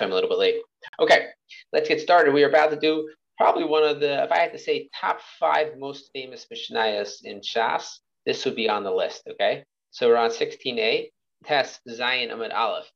I'm a little bit late. Okay, let's get started. We are about to do probably one of the, if I had to say, top five most famous Mishnayos in Shas, this would be on the list. Okay, so we're on 16a, test Zayin Amid Aleph.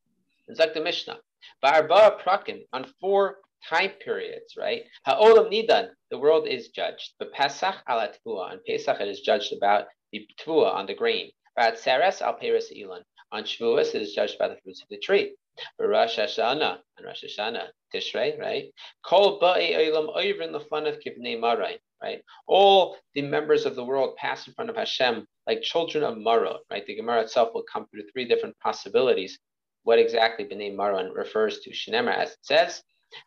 Zak the Mishnah. Barba Prakin on four time periods, right? Ha'olam Nidan, the world is judged. But Pesach ala on Pesach it is judged about the Tvua on the grain. But Seres al Elon. On Shavuos it is judged by the fruits of the tree. Rosh Hashanah and Rosh Hashanah, Tishrei, right? Kol ba'i olam oivrin lefanav kivnei marai, right? All the members of the world pass in front of Hashem like children of Marot, right? The Gemara itself will come through three different possibilities. What exactly Bnei Maron refers to? Shinemar, as it says,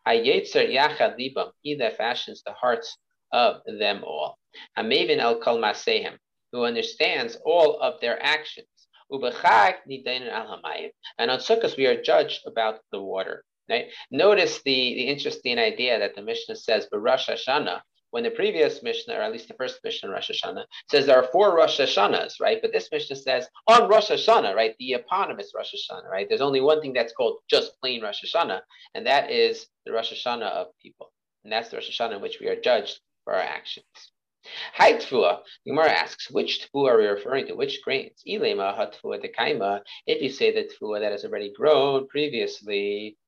Hayetzer yachad libam, he that fashions the hearts of them all. Hamavin el kol masehem, who understands all of their actions. And on Sukkot, we are judged about the water. Right? Notice the, the interesting idea that the Mishnah says, but Rosh Hashanah, when the previous Mishnah, or at least the first Mishnah, Rosh Hashanah, says there are four Rosh Hashanahs, right? But this Mishnah says on Rosh Hashanah, right? The eponymous Rosh Hashanah, right? There's only one thing that's called just plain Rosh Hashanah, and that is the Rosh Hashanah of people. And that's the Rosh Hashanah in which we are judged for our actions. Hi Tfua. Gemara asks, which Tfua are we referring to? Which grains? Ilema Hatfua Dekaima. If you say the Tfua that has already grown previously,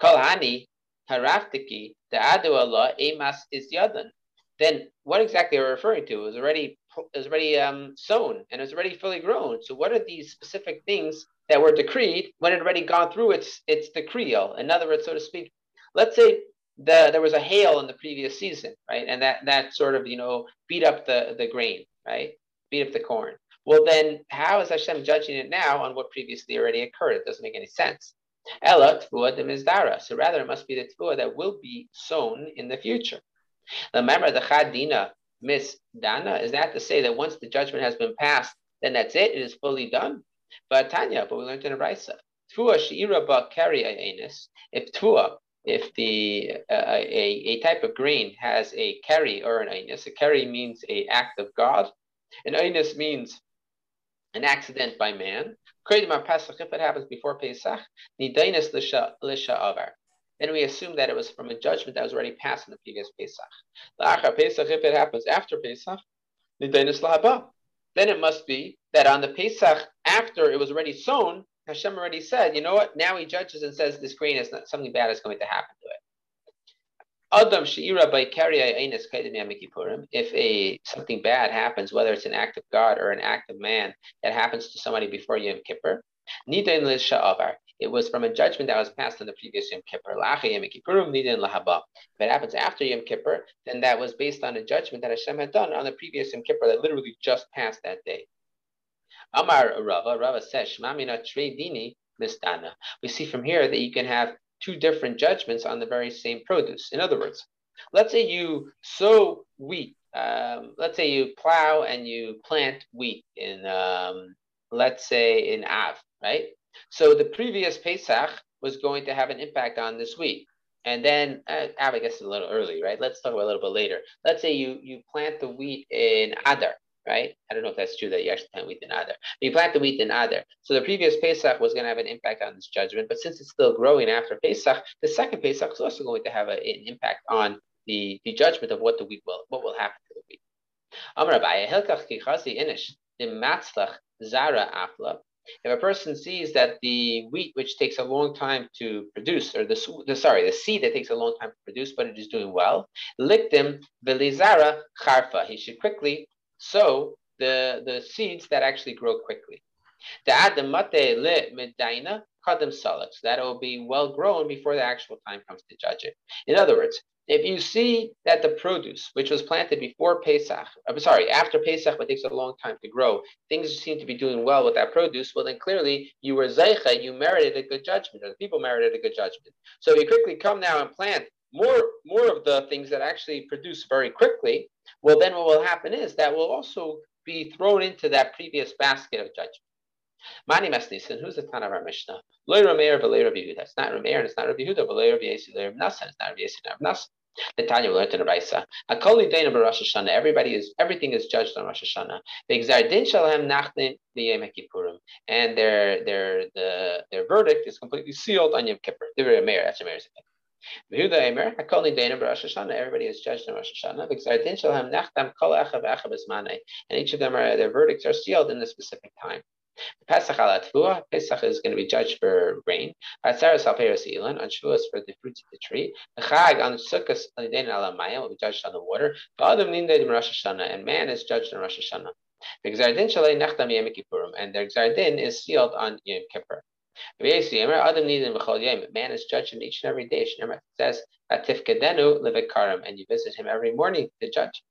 Kalhani Haraftiki, the Adu Allah, Emas is Yadan. Then what exactly are we referring to? It was already it was already um, sown and it was already fully grown. So what are these specific things that were decreed when it already gone through its its decreal? In other words, so to speak, let's say the, there was a hail in the previous season, right? And that that sort of you know beat up the the grain, right? Beat up the corn. Well, then how is Hashem judging it now on what previously already occurred? It doesn't make any sense. Ella tvua de mizdara. So rather, it must be the tvua that will be sown in the future. The Remember the chadina misdana. Is that to say that once the judgment has been passed, then that's it? It is fully done. But Tanya, but we learned in a Raisa. Tvua sheira ba kari If tvua if the uh, a, a type of grain has a keri or an einus, a keri means a act of God, an einus means an accident by man. Krydma pasach if it happens before Pesach, lisha avar. Then we assume that it was from a judgment that was already passed in the previous Pesach. Pesach, if it happens after Pesach, then it must be that on the Pesach after it was already sown, Hashem already said, you know what? Now he judges and says this grain is not something bad is going to happen to it. Adam she'ira by If a something bad happens, whether it's an act of God or an act of man that happens to somebody before Yom Kippur, it was from a judgment that was passed on the previous Yom Kippur. If it happens after Yom Kippur, then that was based on a judgment that Hashem had done on the previous Yom Kippur that literally just passed that day. Amar Rava, Rava says, Shmamina Dini Mistana. We see from here that you can have two different judgments on the very same produce. In other words, let's say you sow wheat. Um, let's say you plow and you plant wheat in, um, let's say, in Av, right? So the previous Pesach was going to have an impact on this wheat. And then uh, Av, I guess, is a little early, right? Let's talk about a little bit later. Let's say you you plant the wheat in Adar, right? I don't know if that's true that you actually plant wheat in. But you plant the wheat in Adar. So the previous Pesach was going to have an impact on this judgment, but since it's still growing after Pesach, the second Pesach is also going to have a, an impact on the, the judgment of what the wheat will what will happen to the wheat. If a person sees that the wheat, which takes a long time to produce, or the, the sorry, the seed that takes a long time to produce, but it is doing well, likdim belizara charfa. He should quickly sow the, the seeds that actually grow quickly. So that will be well grown before the actual time comes to judge it. In other words, if you see that the produce, which was planted before Pesach, I'm sorry, after Pesach, but takes a long time to grow, things seem to be doing well with that produce, well, then clearly you were Zeicha, you merited a good judgment, or the people merited a good judgment. So you quickly come now and plant more, more of the things that actually produce very quickly, well, then what will happen is that will also be thrown into that previous basket of judgment. Mani Masnisan, who's the Tan of our Mishnah? Loy Rameir, V'lei Rabbi Yehuda. It's not Rameir, and it's not Rabbi Yehuda, V'lei Rabbi Yesi, Rabbi Nasa, it's not Rabbi Yesi, Rabbi Nasa. The Tanya learned in the Raisa. Akoli Dana Rosh Hashanah. Everybody is everything is judged on Rosh Hashanah. The Exardin Shalem Nachtin Yom Kippurim, and their their the their verdict is completely sealed on Yom Kippur. Divrei Meir. That's Meir's opinion. Everybody is judged on Rosh Hashanah. And each of them are their verdicts are sealed in a specific time. Pesach al Pesach is going to be judged for grain. Atzeres al Peres Elon, on Shavuos for the fruits of the tree. The Chag on Sukkot Alidain al will be judged on the water. Adam Ninded Rosh Hashanah, and man is judged in Rosh Hashanah. The Gzardin Shalei Nachtam Yom Kippurim, and their Gzardin is sealed on Yom Kippur. Man is judged in each and every day. Shneimah says, and you visit him every morning to judge.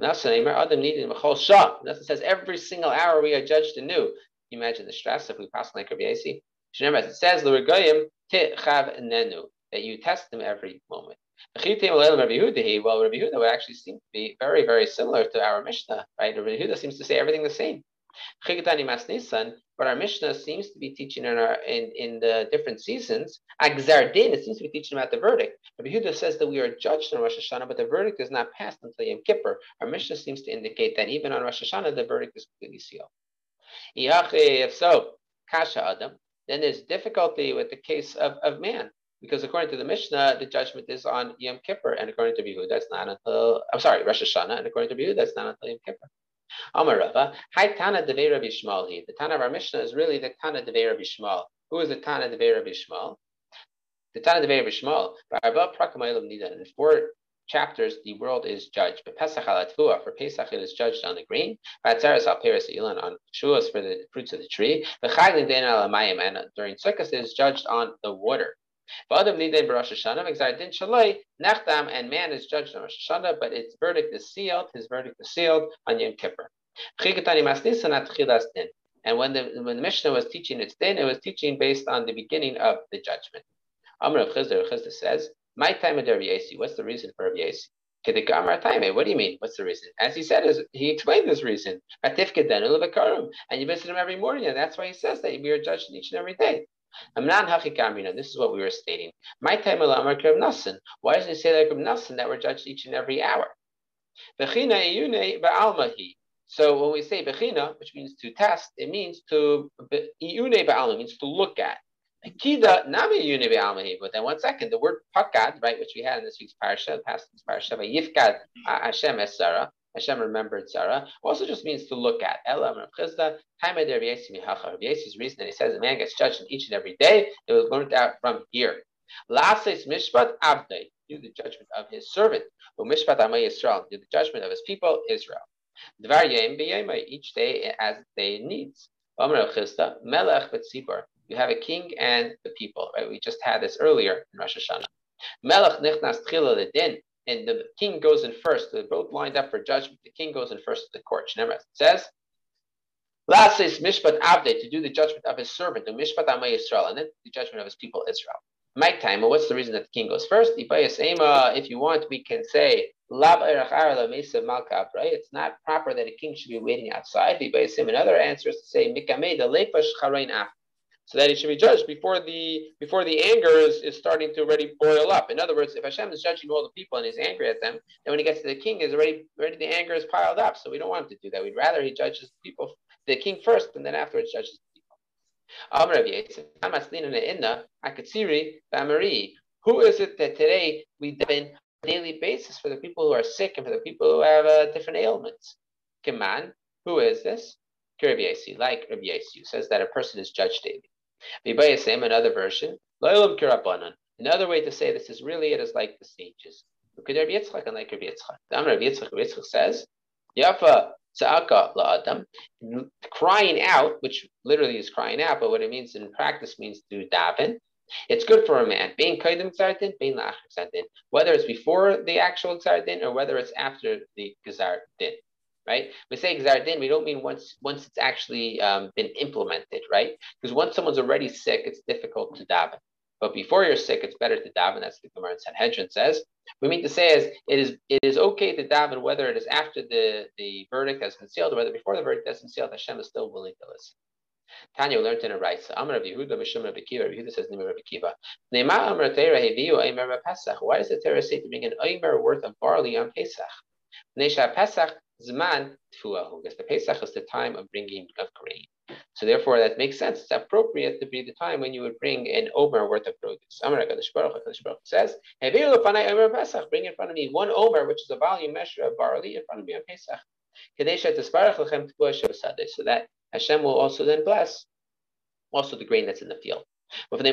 Nasa says, every single hour we are judged anew you imagine the stress if we pass like Rabbi Yasi? It says, that you test them every moment. Well, Rabbi Yehuda would actually seem to be very, very similar to our Mishnah, right? Rabbi Yehuda seems to say everything the same. But our Mishnah seems to be teaching in our in, in the different seasons. Agzardin, it seems to be teaching about the verdict. Rabbi Yehuda says that we are judged on Rosh Hashanah, but the verdict is not passed until Yom Kippur. Our Mishnah seems to indicate that even on Rosh Hashanah, the verdict is completely sealed. If so, kasha adam, then there's difficulty with the case of, of man. Because according to the Mishnah, the judgment is on Yom Kippur, and according to Yehuda, that's not until I'm sorry, Rosh Hashanah, and according to Yehuda, that's not until Yom Kippur. Amar Rava, Hi Tana Devei Rabbi Shmuel. The Tana of our Mishnah is really the Tana Devei Rabbi Shmuel. Who is the Tana Devei Rabbi Shmuel? The Tana Devei Rabbi Shmuel. In four chapters, the world is judged. But Pesach al for Pesach it is judged on the grain. Vatzaras al Peres Ilan on Shavuos for the fruits of the tree. The Chaglin Den al and during Sukkot it is judged on the water. V'adam nidei b'Rosh Hashanah, exardin shaloi, nechdam, and man is judged on Rosh Hashanah, but its verdict is sealed, his verdict is sealed on Yom Kippur. And when the, when the Mishnah was teaching its din, it was teaching based on the beginning of the judgment. Amr of Chizr, Chizr says, my time of Yasi. What's the reason for Yasi? What do you mean? What's the reason? As he said, is he explained this reason. And you visit him every morning, and that's why he says that we are judged each and every day. This is what we were stating. My time Why does it say like Nassan that we're judged each and every hour? So when we say bechina, which means to test, it means to means to look at. Nami yunive almahi. But then one second, the word pakad, right, which we had in this week's parasha, the past week's parasha, yifkad Hashem es Sarah. Hashem remembered Sarah. Also just means to look at. Ela Chizda, Hamed Yesi's reason that he says a man gets judged in each and every day, it was learned out from here. Lases Mishpat Abdei, do the judgment of his servant. But Mishpat Amay Yisrael, do the judgment of his people, Israel. Dvar Yem each day as they needs. Omer Chizda, Melech Betzibur, you have a king and the people, right? We just had this earlier in Rosh Hashanah. Melech nichnas tchila din, and the king goes in first. They're both lined up for judgment. The king goes in first to the court. Shneimah says, Last is mishpat avde to do the judgment of his servant, the mishpat amay Israel, and then the judgment of his people Israel. My time, what's the reason that the king goes first? If you want, we can say right? It's not proper that a king should be waiting outside. Another answer is to say so that he should be judged before the before the anger is, is starting to already boil up. In other words, if Hashem is judging all the people and he's angry at them, then when he gets to the king, is already already the anger is piled up. So we don't want him to do that. We'd rather he judges the people, the king first, and then afterwards judges the people. Who is it that today we do on a daily basis for the people who are sick and for the people who have uh, different ailments? Keman, who is this? like Rabbi Yesi, says that a person is judged daily. Another version. Another way to say this is really it is like the sages. Yitzchak Yitzchak. Says, Yafa la'adam, crying out, which literally is crying out, but what it means in practice means to daven. It's good for a man. Being kaidim gzardin, being lach gzardin. Whether it's before the actual gzardin or whether it's after the gzardin right? We say Gzardin, we don't mean once once it's actually um, been implemented, right? Because once someone's already sick, it's difficult to daven. But before you're sick, it's better to daven. That's what the Gemara in Sanhedrin says. We mean to say is it is it is okay to daven whether it is after the, the verdict has been sealed or whether before the verdict has been sealed. Hashem is still willing to listen. Tanya learned in a rice. Amar of Yehuda Mishum Rabbi Kiva. Yehuda says Nimar Rabbi Kiva. Neima Amar Teira Heviu Eimer Pesach. Why does the Torah say to bring an Eimer worth of barley on Pesach? Nesha Pesach Zman Tfuahu. Because the Pesach is the time of bringing of grain. So therefore, that makes sense. It's appropriate to be the time when you would bring an omer worth of produce. Amar Hakadosh Baruch Baruch says, "Heviu lefanai omer Pesach. Bring in front of me one omer, which is a volume measure of barley, in front of me on Pesach. So that Hashem will also then bless also the grain that's in the field. So why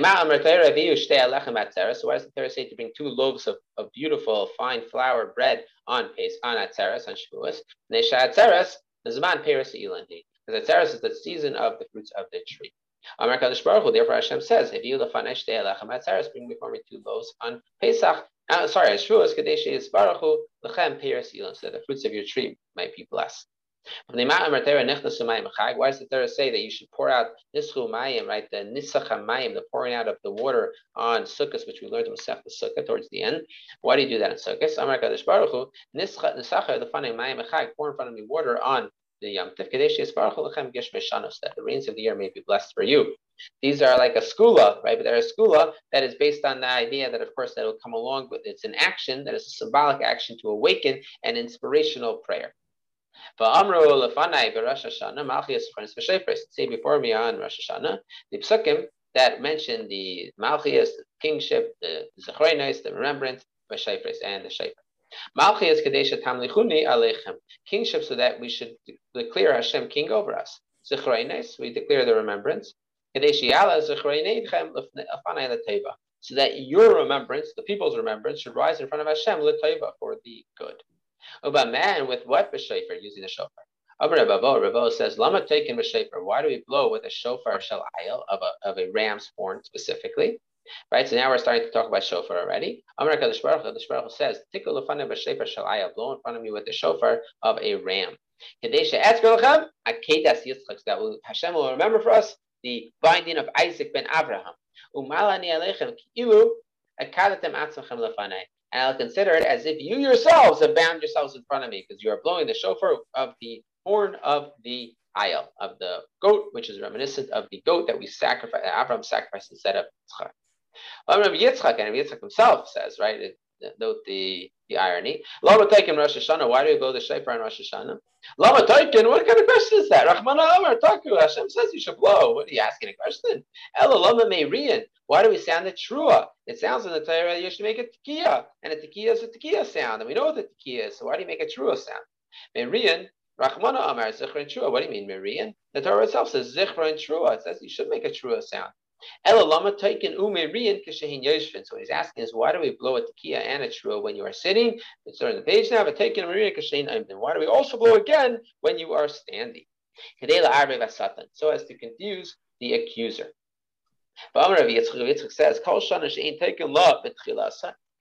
does the Torah say to bring two loaves of, of beautiful, fine flour bread on pace on Atzeres, on Shavuos? Nesha Atzeres, Zman Peres Ilandi. Because Atzeres is the season of the fruits of the tree. Amar Kadosh Baruch Hu, therefore Hashem says, if you lefanesh lechem atzeres, bring before me two loaves on Pesach. Uh, sorry, Shavuos Kadesh is Baruch lechem peres ilan, so that the fruits of your tree might be blessed. Why does the Torah say that you should pour out nischu mayim, right? The nisacha mayim, the pouring out of the water on sukkahs, which we learned in Masech Sukkah towards the end. Why do you do that in sukkahs? Amar Kadosh Baruch Hu, nisacha the funny mayim chag, pour in front of me water on the Yom Tif Kadesh Baruch Lechem Gish Meshanos, that the rains of the year may be blessed for you. These are like a skula, right? But they're a skula that is based on the idea that, of course, that will come along with it's an action that is a symbolic action to awaken an inspirational prayer. Say before me on Rosh Hashanah the psukim that mention the Malchias, the kingship, the Zechronis, the remembrance, v'Shefres, and the Shefer. Malchias kadesha tamlichuni alechem. Kingship so that we should declare Hashem king over us. Zechronis, we declare the remembrance. Kadeshi yala zechroinechem lefanai leteva. So that your remembrance, the people's remembrance, should rise in front of Hashem leteva for the good. About man with what b'shofar using the shofar. Abba Rabbo, Rabbo says, Lama taken b'shofar. Why do we blow with a shofar shel ayil of a, of a ram's horn specifically? Right, so now we're starting to talk about shofar already. Amar Kadosh Baruch Kadosh Baruch says, "Tikkul lefanav b'shofar shel ayil." Blow in front of me with the shofar of a ram. Kadesha etzker lechem akedas yitzchak. That will Hashem will remember for us the binding of Isaac ben Abraham. Umalani alechem ki'ilu akadatem atzmachem lefanai and I'll consider it as if you yourselves have bound yourselves in front of me, because you are blowing the shofar of the horn of the ayil, of the goat, which is reminiscent of the goat that we sacrificed, Abraham sacrificed instead of Yitzchak. Rabbi Yitzchak, and Yitzchak himself says, right, note the, the irony. Lama Taikin Rosh Hashanah, why do we blow the shofar on Rosh Hashanah? Lama Taikin, what kind of question is that? Rahmana Amar Taku, Hashem says you should blow. What are you asking a question? Ella Lama Meirian, why do we sound the trua? It sounds in the Torah you should make a tekiah, and a tekiah is a tekiah sound, and we know what the tekiah is, so why do you make a trua sound? Meirian, Rahmana Amar Zichron Trua. What do you mean, Meirian? The Torah itself says Zichron Trua. It says you should make a trua sound. So he's asking us, why do we blow a tekiah and a trua when you are sitting? It's on the page now. But taking Then why do we also blow again when you are standing? So as to confuse the accuser. says,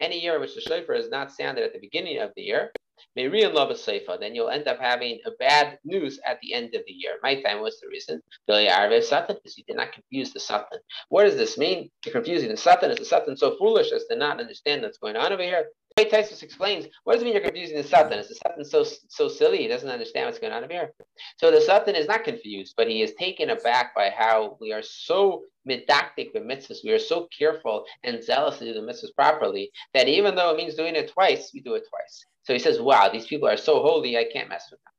any year in which the shofar is not sounded at the beginning of the year, Love a seifa, then you'll end up having a bad news at the end of the year. My time was the reason. Because you did not confuse the Satan. What does this mean? You're confusing the Satan. Is the Satan so foolish as to not understand what's going on over here? Taisus explains, what does it mean you're confusing the Satan? Is the Satan so so silly he doesn't understand what's going on over here? So the Satan is not confused, but he is taken aback by how we are so medactic with mitzvahs, we are so careful and zealous to do the mitzvahs properly that even though it means doing it twice, we do it twice. So he says, wow, these people are so holy, I can't mess with them.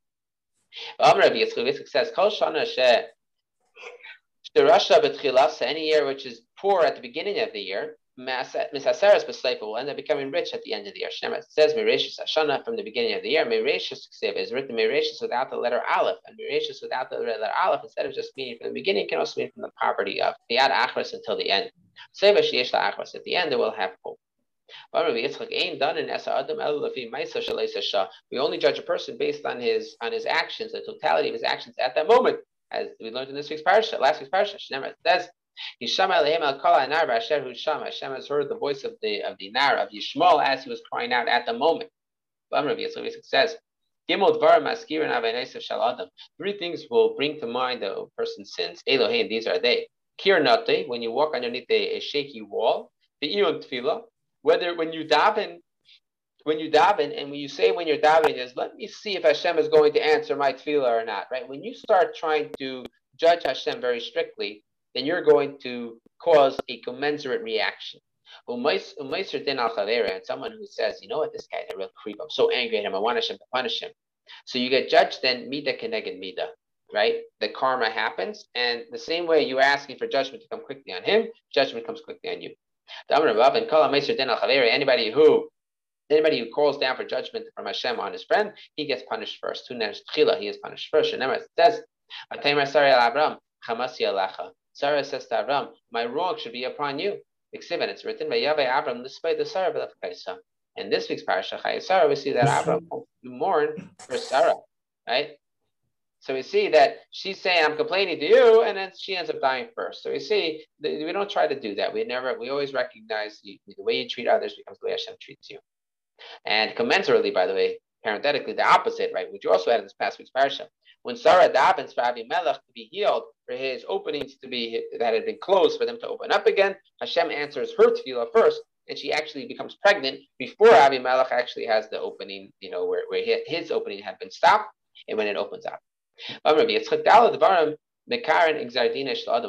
says, any year which is poor at the beginning of the year, Misasaras Besleifa will end up becoming rich at the end of the year. It says Mereshis Ashana from the beginning of the year. Mereshis is written Mereshis without the letter Aleph, and Mereshis without the letter Aleph, instead of just meaning from the beginning, can also mean from the poverty of the Ad Achras until the end. Seva Shiesh Achras. At the end, they will have hope. We only judge a person based on his on his actions, the totality of his actions at that moment, as we learned in this week's parasha, last week's parasha. It says Hashem has heard the voice of the of the Nar of Yishmael as he was crying out at the moment. Says, Three things will bring to mind the person's sins. Elohim, these are they. Kirnate, when you walk underneath a, a shaky wall. The Iyun Tefillah, whether when you daven, when you daven, and when you say when you're davening is, let me see if Hashem is going to answer my tefillah or not, right? When you start trying to judge Hashem very strictly, then you're going to cause a commensurate reaction. And someone who says, you know what, this guy's a real creep. I'm so angry at him. I want Hashem to punish him. So you get judged then, mida keneged mida, right? The karma happens. And the same way you're asking for judgment to come quickly on him, judgment comes quickly on you. Anybody who Anybody who calls down for judgment from Hashem on his friend, he gets punished first. He is punished first. And it says, Sarah says to Avram, My wrong should be upon you. And it's written by Yahweh Avram, despite the Sarah of Kaisa. In this week's parasha, Sarah, we see that Avram mourn for Sarah, right? So we see that she's saying, I'm complaining to you, and then she ends up dying first. So we see we don't try to do that. We never, we always recognize the, the way you treat others becomes the way Hashem treats you. And commensurately, by the way, parenthetically, the opposite, right? Which you also had in this past week's parasha. When Sarah davens for Abimelech to be healed, for his openings to be that had been closed, for them to open up again, Hashem answers her tefillah first, and she actually becomes pregnant before Abimelech actually has the opening, you know, where, where his opening had been stopped, and when it opens up.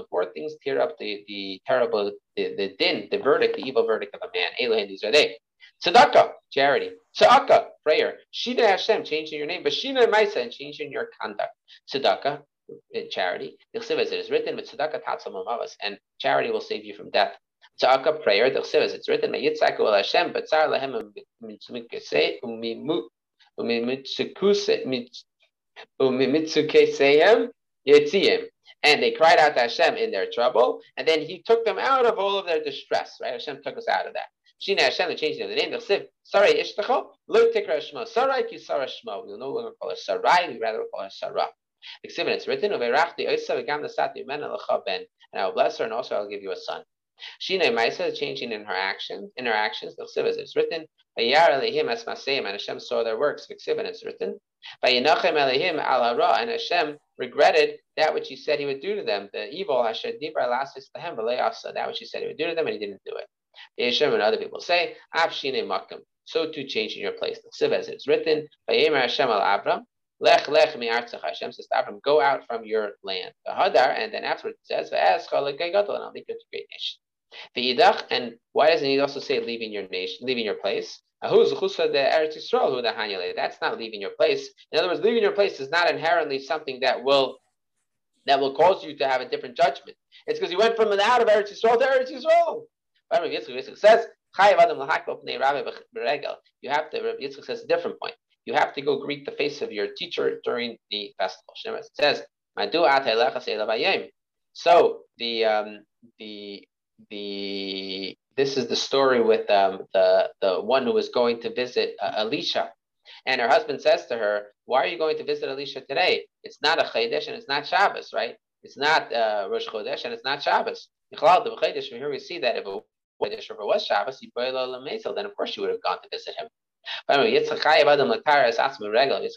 Four things tear up the, the terrible, the, the din, the verdict, the evil verdict of a man. Elohim, these are they. Tzedakah, charity. Tzedakah, prayer. Shina Hashem, changing your name. But Shina Maisa, and changing your conduct. Tzedakah, uh, charity. As it is written, but tzedakah tatzal and charity will save you from death. Tzedakah, prayer. As it's written, Yitzchaku el Hashem, but tzar umimitzukeseyem yitziyim. And they cried out to Hashem in their trouble, and then He took them out of all of their distress. Right? Hashem took us out of that. Shina Hashem, the changing of the name. Chsiv, Sarai Ishtacho, Lo Tikra Shmo. Sarai ki Sarah Shmo. We'll no longer call her Sarai, we rather call her Sarah. Chsiv, it's written, Uverachti Oisa v'gam Nasati Mena L'cha Ben. And I will bless her, and also I will give you a son. Shina Maisa, changing in her actions, in her actions. The Chsiv, it's written, Vayar Elihim Es Maseim, and Hashem saw their works. And it's written, And Hashem regretted that which he said he would do to them, the evil, Hashem that which he said he would do to them, and he didn't do it. Yeshem and other people say. So to change in your place. Siv as it's written, Vayemer Hashem al Abram, Lech Lech mi Artzach Hashem says to Abram, go out from your land. The Hadar, and then afterwards it says, V'ez and I'll make you a great nation. The Yidach, and why doesn't he also say leaving your nation, leaving your place? That's not leaving your place. In other words, leaving your place is not inherently something that will that will cause you to have a different judgment. It's because you went from an out of Eretz Yisrael to Eretz Yisrael. Rabbi says, you have to, Rabbi Yitzchak says a different point. You have to go greet the face of your teacher during the festival. It says, so the um, the the this is the story with um, the the one who was going to visit uh, Elisha, and her husband says to her, "Why are you going to visit Elisha today? It's not a Chodesh and it's not Shabbos, right? It's not uh, Rosh Chodesh and it's not Shabbos. Here we see that if it was Shabbos, then of course you would have gone to visit him. It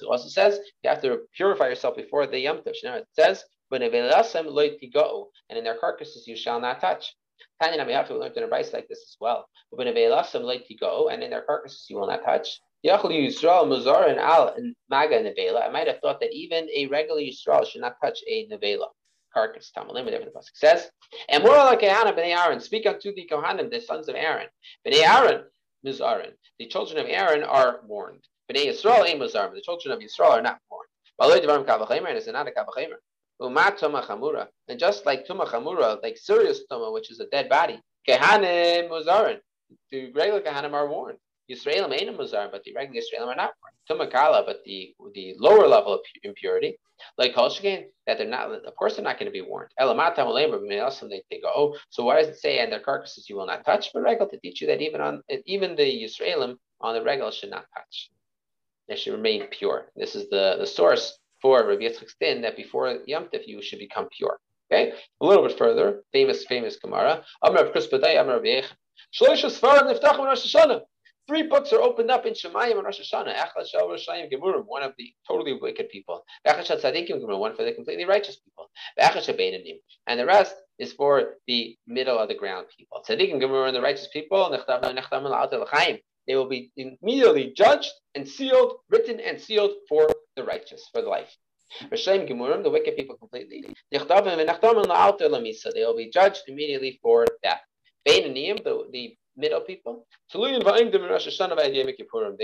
also says you have to purify yourself before the Yom Tov. It says, and in their carcasses you shall not touch. Tanya we learned in a rice like this as well. But when some late to go, and in their carcasses you will not touch. Yisrael Muzar and Al and Maga Nevela. I might have thought that even a regular Yisrael should not touch a nevela carcass. Tamalim, whatever the pasuk says. And more like Kahana b'nei Aaron, speak unto the Kohanim, the sons of Aaron. B'nei Aaron, Aaron. The children of Aaron are warned. B'nei Yisrael, ein Mizarim. The children of Yisrael are not warned. And it's not a kavachemer. Tuma. And just like tuma chamura, like serious tuma, which is a dead body, Kehanim Muzarin. The regular Kehanim are warned. Yisraelim ain't Muzar, but the regular Yisraelim are not warned. Tumakala, but the the lower level of impurity, like Kolshkin, that they're not, of course, they're not going to be warned. Elamatamulam, but they, they go, oh, so why does it say, and their carcasses you will not touch? But regular to teach you that even on even the Yisraelim on the regular should not touch. They should remain pure. This is the, the source for Rabbi Yitzchak's din that before Yom Tif you should become pure. Okay, a little bit further, famous, famous Gemara. Three books are opened up in Shemayim and Rosh Hashanah. One of the totally wicked people. One for the completely righteous people. And the rest is for the middle of the ground people. Tzadikim Gemurim, the righteous people. They will be immediately judged and sealed, written and sealed for the righteous, for life. Rishaim Gemurim, the wicked people completely. They will be judged immediately for death. Beinanim, the, the middle people, they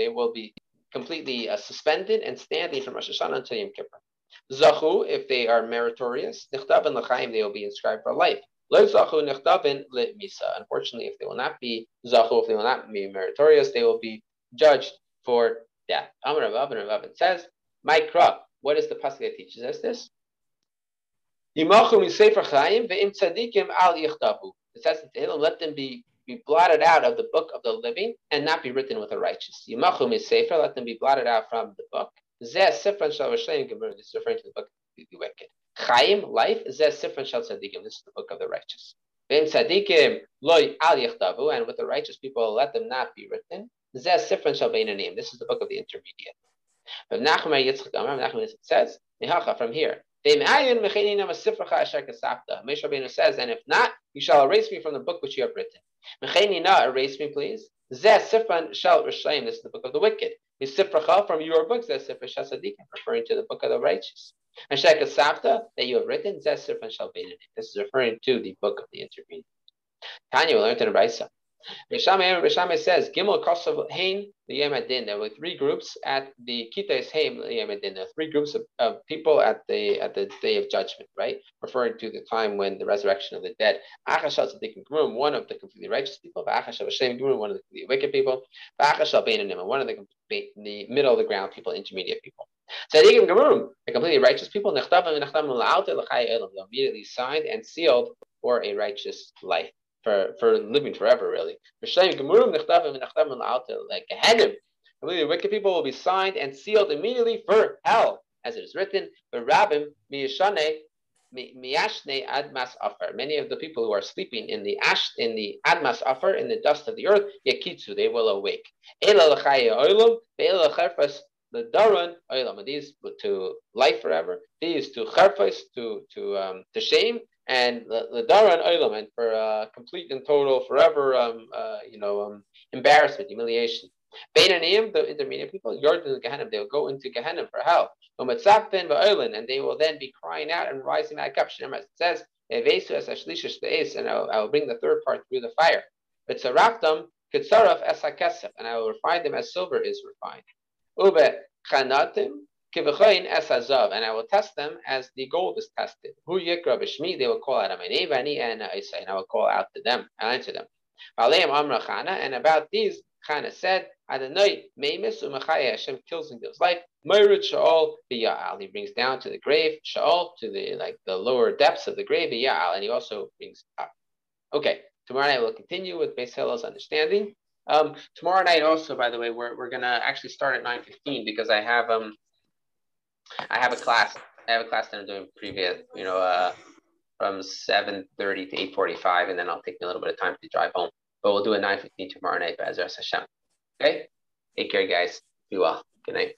will be completely uh, suspended and standing from Rosh Hashanah until Yom Kippur. Zachu, if they are meritorious, they will be inscribed for life. Unfortunately, if they will not be Zachu, if they will not be meritorious, they will be judged for death. And says, My crop, what is the pasuk that teaches us this? It says that let them be, be blotted out of the book of the living and not be written with the righteous. Let them be blotted out from the book. This is referring to the book of the wicked. Chaim, life. This is the book of the righteous. Loy al and with the righteous people, let them not be written. This is the book of the intermediate. But Nachman Yitzchak Amar, Nachman says, Nihacha, from here. Moshe Rabbeinu says, and if not, you shall erase me from the book which you have written. Mechenina, erase me, please. Zeh Sifran Shal Rishayim. This is the book of the wicked. Is from your book, Zeh Sifra Shal Tzadikim, referring to the book of the righteous. And Sheka Savta that you have written, Zesir and Shalbein. This is referring to the book of the intermediate. Tanya, we learned in Raisa. Rishame says, Gimel Kosovo Hain Liyamadin. There were three groups at the Kitais Haim Liyamadin. There are three groups of, of, people at the at the day of judgment, right? Referring to the time when the resurrection of the dead. Achashal Tzadikim Grum, one of the completely righteous people. Achashal Hashem Grum, one of the wicked people. Achashal Beinanim, one of the, the middle of the ground people, intermediate people. Tzadikim Gemurim, the completely righteous people, Nikhttav and Nachtamullao Chai, immediately signed and sealed for a righteous life, for, for living forever, really. Like completely wicked people will be signed and sealed immediately for hell, as it is written, miyashane admas. Many of the people who are sleeping in the ash in the admas afar, in the dust of the earth, yakitsu, they will awake the oilam. These to life forever. These to charfais, to to um, to shame, and the, daran oilam, and for uh, complete and total forever, um, uh, you know, um, embarrassment, humiliation. Beinanim, the intermediate people, Yordan Gehenna, they will go into Gehenna for hell. And they will then be crying out and rising back up. It says, and I will, I will bring the third part through the fire. But Saraftam, and I will refine them as silver is refined. Ube chanatim and I will test them as the gold is tested. Hu yikra b'shmi, they will call out my name, and and I will call out to them, I'll answer them. And about these, Chana said, Adonai meimis umachaya, Hashem kills and gives life. Meirut Shaol b'ya'al, he brings down to the grave, Shaol to the like the lower depths of the grave, b'ya'al, and he also brings up. Okay, tomorrow night we'll continue with Beis understanding. Um, tomorrow night also, by the way, we're, we're gonna actually start at 9.15 because I have um I have a class. I have a class that I'm doing previous, you know, uh, from 7.30 to 8.45, and then I'll take me a little bit of time to drive home. But we'll do a 9.15 tomorrow night, Bezras Hashem. Okay? Take care, guys. Be well. Good night.